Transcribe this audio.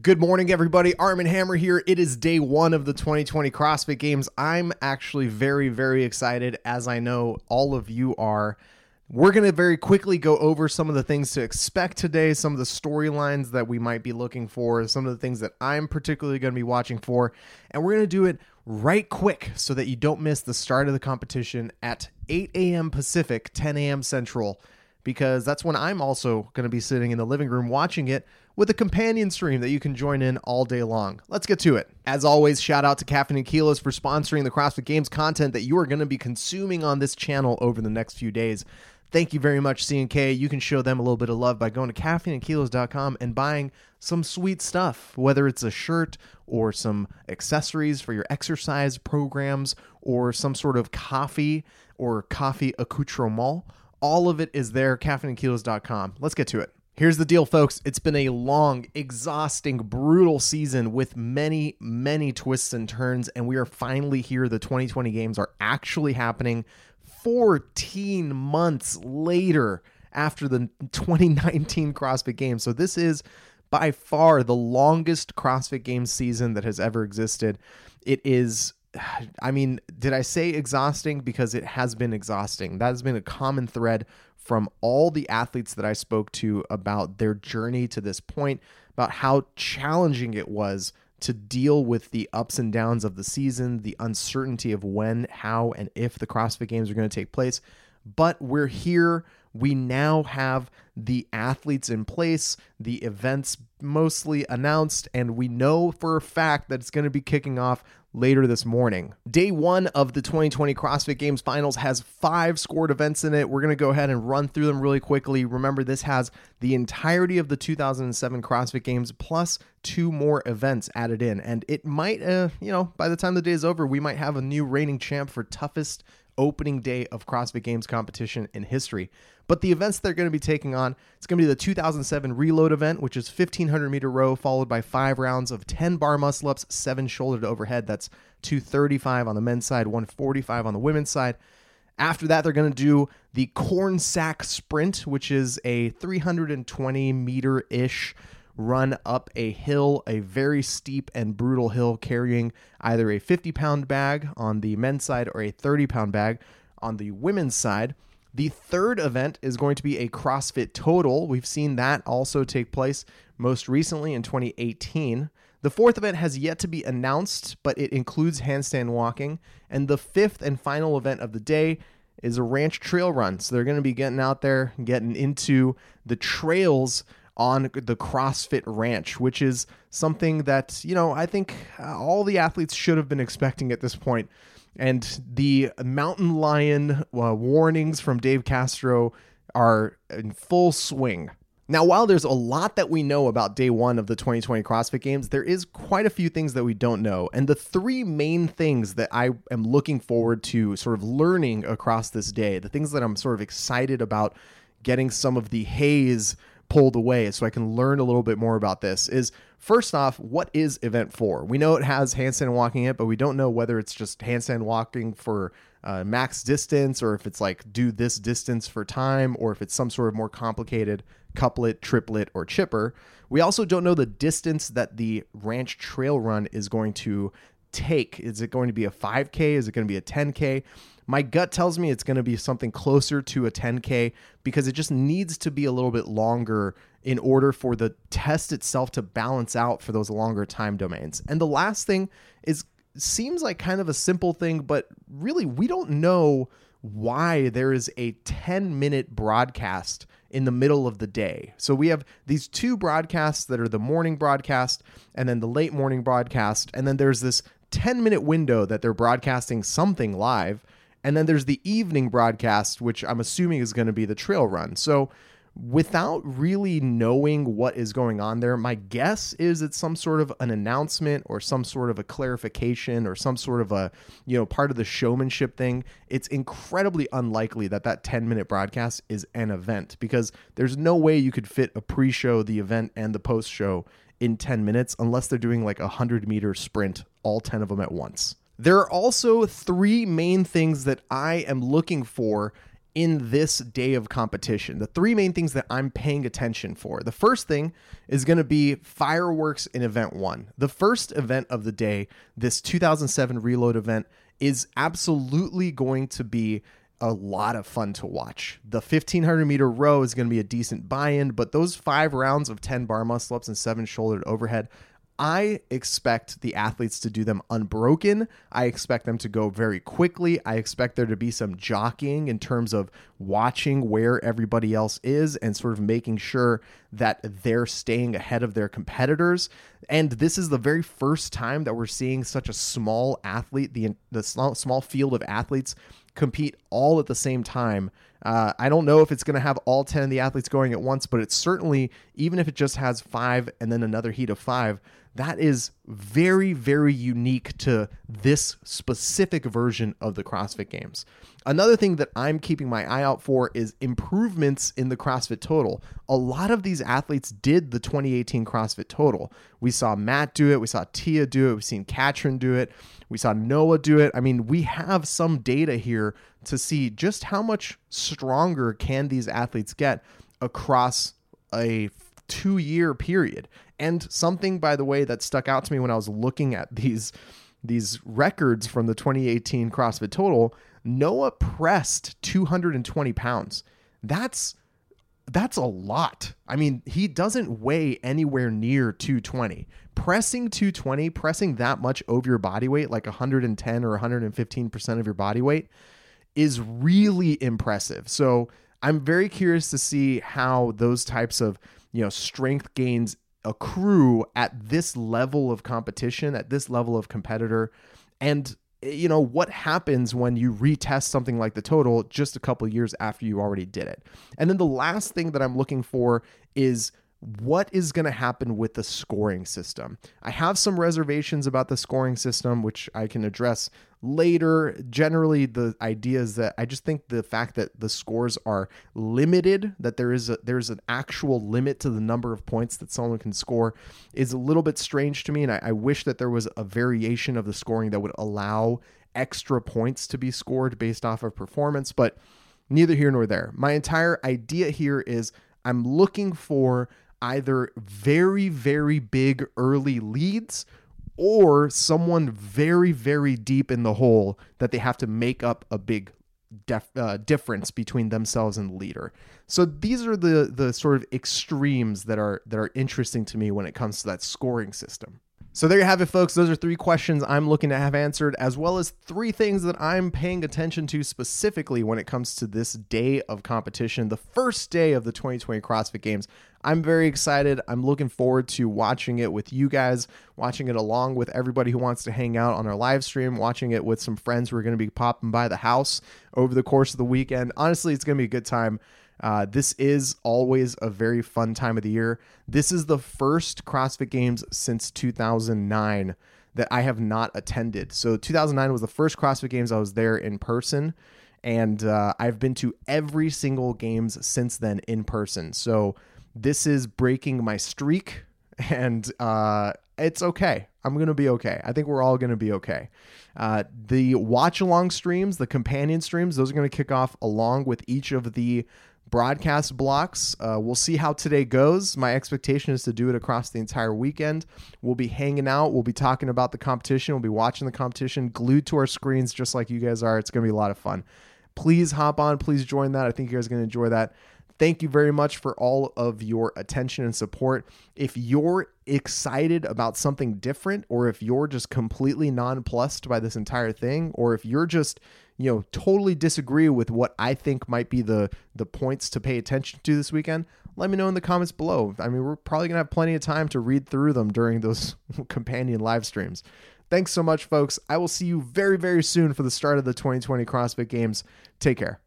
Good morning, everybody. Armen Hammer here. It is day one of the 2020 CrossFit Games. I'm actually very, very excited, as I know all of you are. We're going to very quickly go over some of the things to expect today, some of the storylines that we might be looking for, some of the things that I'm particularly going to be watching for, and we're going to do it right quick so that you don't miss the start of the competition at 8 a.m. Pacific, 10 a.m. Central, because that's when I'm also going to be sitting in the living room watching it with a companion stream that you can join in all day long. Let's get to it. As always, shout out to Caffeine and Kilos for sponsoring the CrossFit Games content that you are going to be consuming on this channel over the next few days. Thank you very much, C&K. You can show them a little bit of love by going to caffeineandkilos.com and buying some sweet stuff, whether it's a shirt or some accessories for your exercise programs or some sort of coffee or coffee accoutrement. All of it is there, caffeineandkilos.com. Let's get to it. Here's the deal, folks. It's been a long, exhausting, brutal season with many, many twists and turns, and we are finally here. The 2020 games are actually happening 14 months later after the 2019 CrossFit Games. So, this is by far the longest CrossFit Games season that has ever existed. It is I mean, did I say exhausting? Because it has been exhausting. That has been a common thread from all the athletes that I spoke to about their journey to this point, about how challenging it was to deal with the ups and downs of the season, the uncertainty of when, how, and if the CrossFit Games are going to take place. But we're here. We now have the athletes in place, the events mostly announced, and we know for a fact that it's going to be kicking off later this morning. Day one of the 2020 CrossFit Games Finals has five scored events in it. We're going to go ahead and run through them really quickly. Remember, this has the entirety of the 2007 CrossFit Games plus two more events added in. And it might, uh, you know, by the time the day is over, we might have a new reigning champ for toughest opening day of CrossFit Games competition in history. But the events they're going to be taking on, it's going to be the 2007 Reload event, which is 1500 meter row, followed by five rounds of 10 bar muscle ups, seven shoulder to overhead. That's 235 on the men's side, 145 on the women's side. After that, they're going to do the corn sack sprint, which is a 320 meter ish run up a hill, a very steep and brutal hill, carrying either a 50 pound bag on the men's side or a 30 pound bag on the women's side. The third event is going to be a CrossFit Total. We've seen that also take place most recently in 2018. The fourth event has yet to be announced, but it includes handstand walking. And the fifth and final event of the day is a ranch trail run. So they're going to be getting out there, getting into the trails on the CrossFit Ranch, which is something that, you know, I think uh, all the athletes should have been expecting at this point. And the mountain lion uh, warnings from Dave Castro are in full swing. Now, while there's a lot that we know about day one of the 2020 CrossFit Games, there is quite a few things that we don't know. And the three main things that I am looking forward to sort of learning across this day, the things that I'm sort of excited about getting some of the haze pulled away so I can learn a little bit more about this is first off, what is Event 4? We know it has handstand walking in it, but we don't know whether it's just handstand walking for uh, max distance or if it's like do this distance for time or if it's some sort of more complicated couplet, triplet, or chipper. We also don't know the distance that the ranch trail run is going to take. Is it going to be a 5K? Is it going to be a 10K? My gut tells me it's going to be something closer to a 10K because it just needs to be a little bit longer in order for the test itself to balance out for those longer time domains. And the last thing is seems like kind of a simple thing, but really we don't know why there is a 10 minute broadcast in the middle of the day. So we have these two broadcasts that are the morning broadcast and then the late morning broadcast. And then there's this 10 minute window that they're broadcasting something live. And then there's the evening broadcast, which I'm assuming is going to be the trail run. So without really knowing what is going on there, my guess is it's some sort of an announcement or some sort of a clarification or some sort of a, you know, part of the showmanship thing. It's incredibly unlikely that that 10 minute broadcast is an event because there's no way you could fit a pre show, the event, and the post show in 10 minutes unless they're doing like a 100 meter sprint, all 10 of them at once. There are also three main things that I am looking for in this day of competition. The three main things that I'm paying attention for. The first thing is going to be fireworks in event one. The first event of the day, this 2007 reload event, is absolutely going to be a lot of fun to watch. The 1500 meter row is going to be a decent buy in, but those five rounds of 10 bar muscle ups and seven shoulder to overhead I expect the athletes to do them unbroken. I expect them to go very quickly. I expect there to be some jockeying in terms of watching where everybody else is and sort of making sure that they're staying ahead of their competitors. And this is the very first time that we're seeing such a small athlete, the the small, field of athletes compete all at the same time. Uh, I don't know if it's going to have all 10 of the athletes going at once, but it's certainly, even if it just has five and then another heat of five, that is very, very unique to this specific version of the CrossFit Games. Another thing that I'm keeping my eye out for is improvements in the CrossFit Total. A lot of these athletes did the 2018 CrossFit Total. We saw Matt do it, we saw Tia do it, we've seen Katrin do it, we saw Noah do it. I mean, we have some data here to see just how much stronger can these athletes get across a two year period. And something, by the way, that stuck out to me when I was looking at these these records from the 2018 CrossFit Total, Noah pressed 220 pounds. That's that's a lot. I mean, he doesn't weigh anywhere near 220. Pressing 220, pressing that much over your body weight, like 110 or 115% of your body weight, is really impressive. So I'm very curious to see how those types of you know strength gains accrue at this level of competition, at this level of competitor, and eh, you know what happens when you retest something like the total just a couple years after you already did it. And then the last thing that I'm looking for is what is going to happen with the scoring system. I have some reservations about the scoring system, which I can address later. Generally, the idea is that I just think the fact that the scores are limited, that there is a there's an actual limit to the number of points that someone can score, is a little bit strange to me. And I, I wish that there was a variation of the scoring that would allow extra points to be scored based off of performance, but neither here nor there. My entire idea here is I'm looking for either very, very big early leads or someone very, very deep in the hole that they have to make up a big def, uh, difference between themselves and the leader. So these are the the sort of extremes that are that are interesting to me when it comes to that scoring system. So there you have it, folks. Those are three questions I'm looking to have answered, as well as three things that I'm paying attention to specifically when it comes to this day of competition, the first day of the 2020 CrossFit Games. I'm very excited. I'm looking forward to watching it with you guys, watching it along with everybody who wants to hang out on our live stream, watching it with some friends who are going to be popping by the house over the course of the weekend. Honestly, it's going to be a good time. Uh, this is always a very fun time of the year. This is the first CrossFit Games since 2009 that I have not attended. So 2009 was the first CrossFit Games I was there in person, and uh, I've been to every single games since then in person. So this is breaking my streak, and uh, it's okay. I'm gonna be okay. I think we're all gonna be okay. Uh, the watch along streams, the companion streams, those are gonna kick off along with each of the broadcast blocks. Uh, we'll see how today goes. My expectation is to do it across the entire weekend. We'll be hanging out. We'll be talking about the competition. We'll be watching the competition glued to our screens just like you guys are. It's going to be a lot of fun. Please hop on. Please join that. I think you guys are going to enjoy that. Thank you very much for all of your attention and support. If you're excited about something different, or if you're just completely nonplussed by this entire thing, or if you're just you know totally disagree with what I think might be the the points to pay attention to this weekend, let me know in the comments below. I mean, we're probably gonna have plenty of time to read through them during those companion live streams. Thanks so much, folks. I will see you very, very soon for the start of the 2020 CrossFit Games. Take care.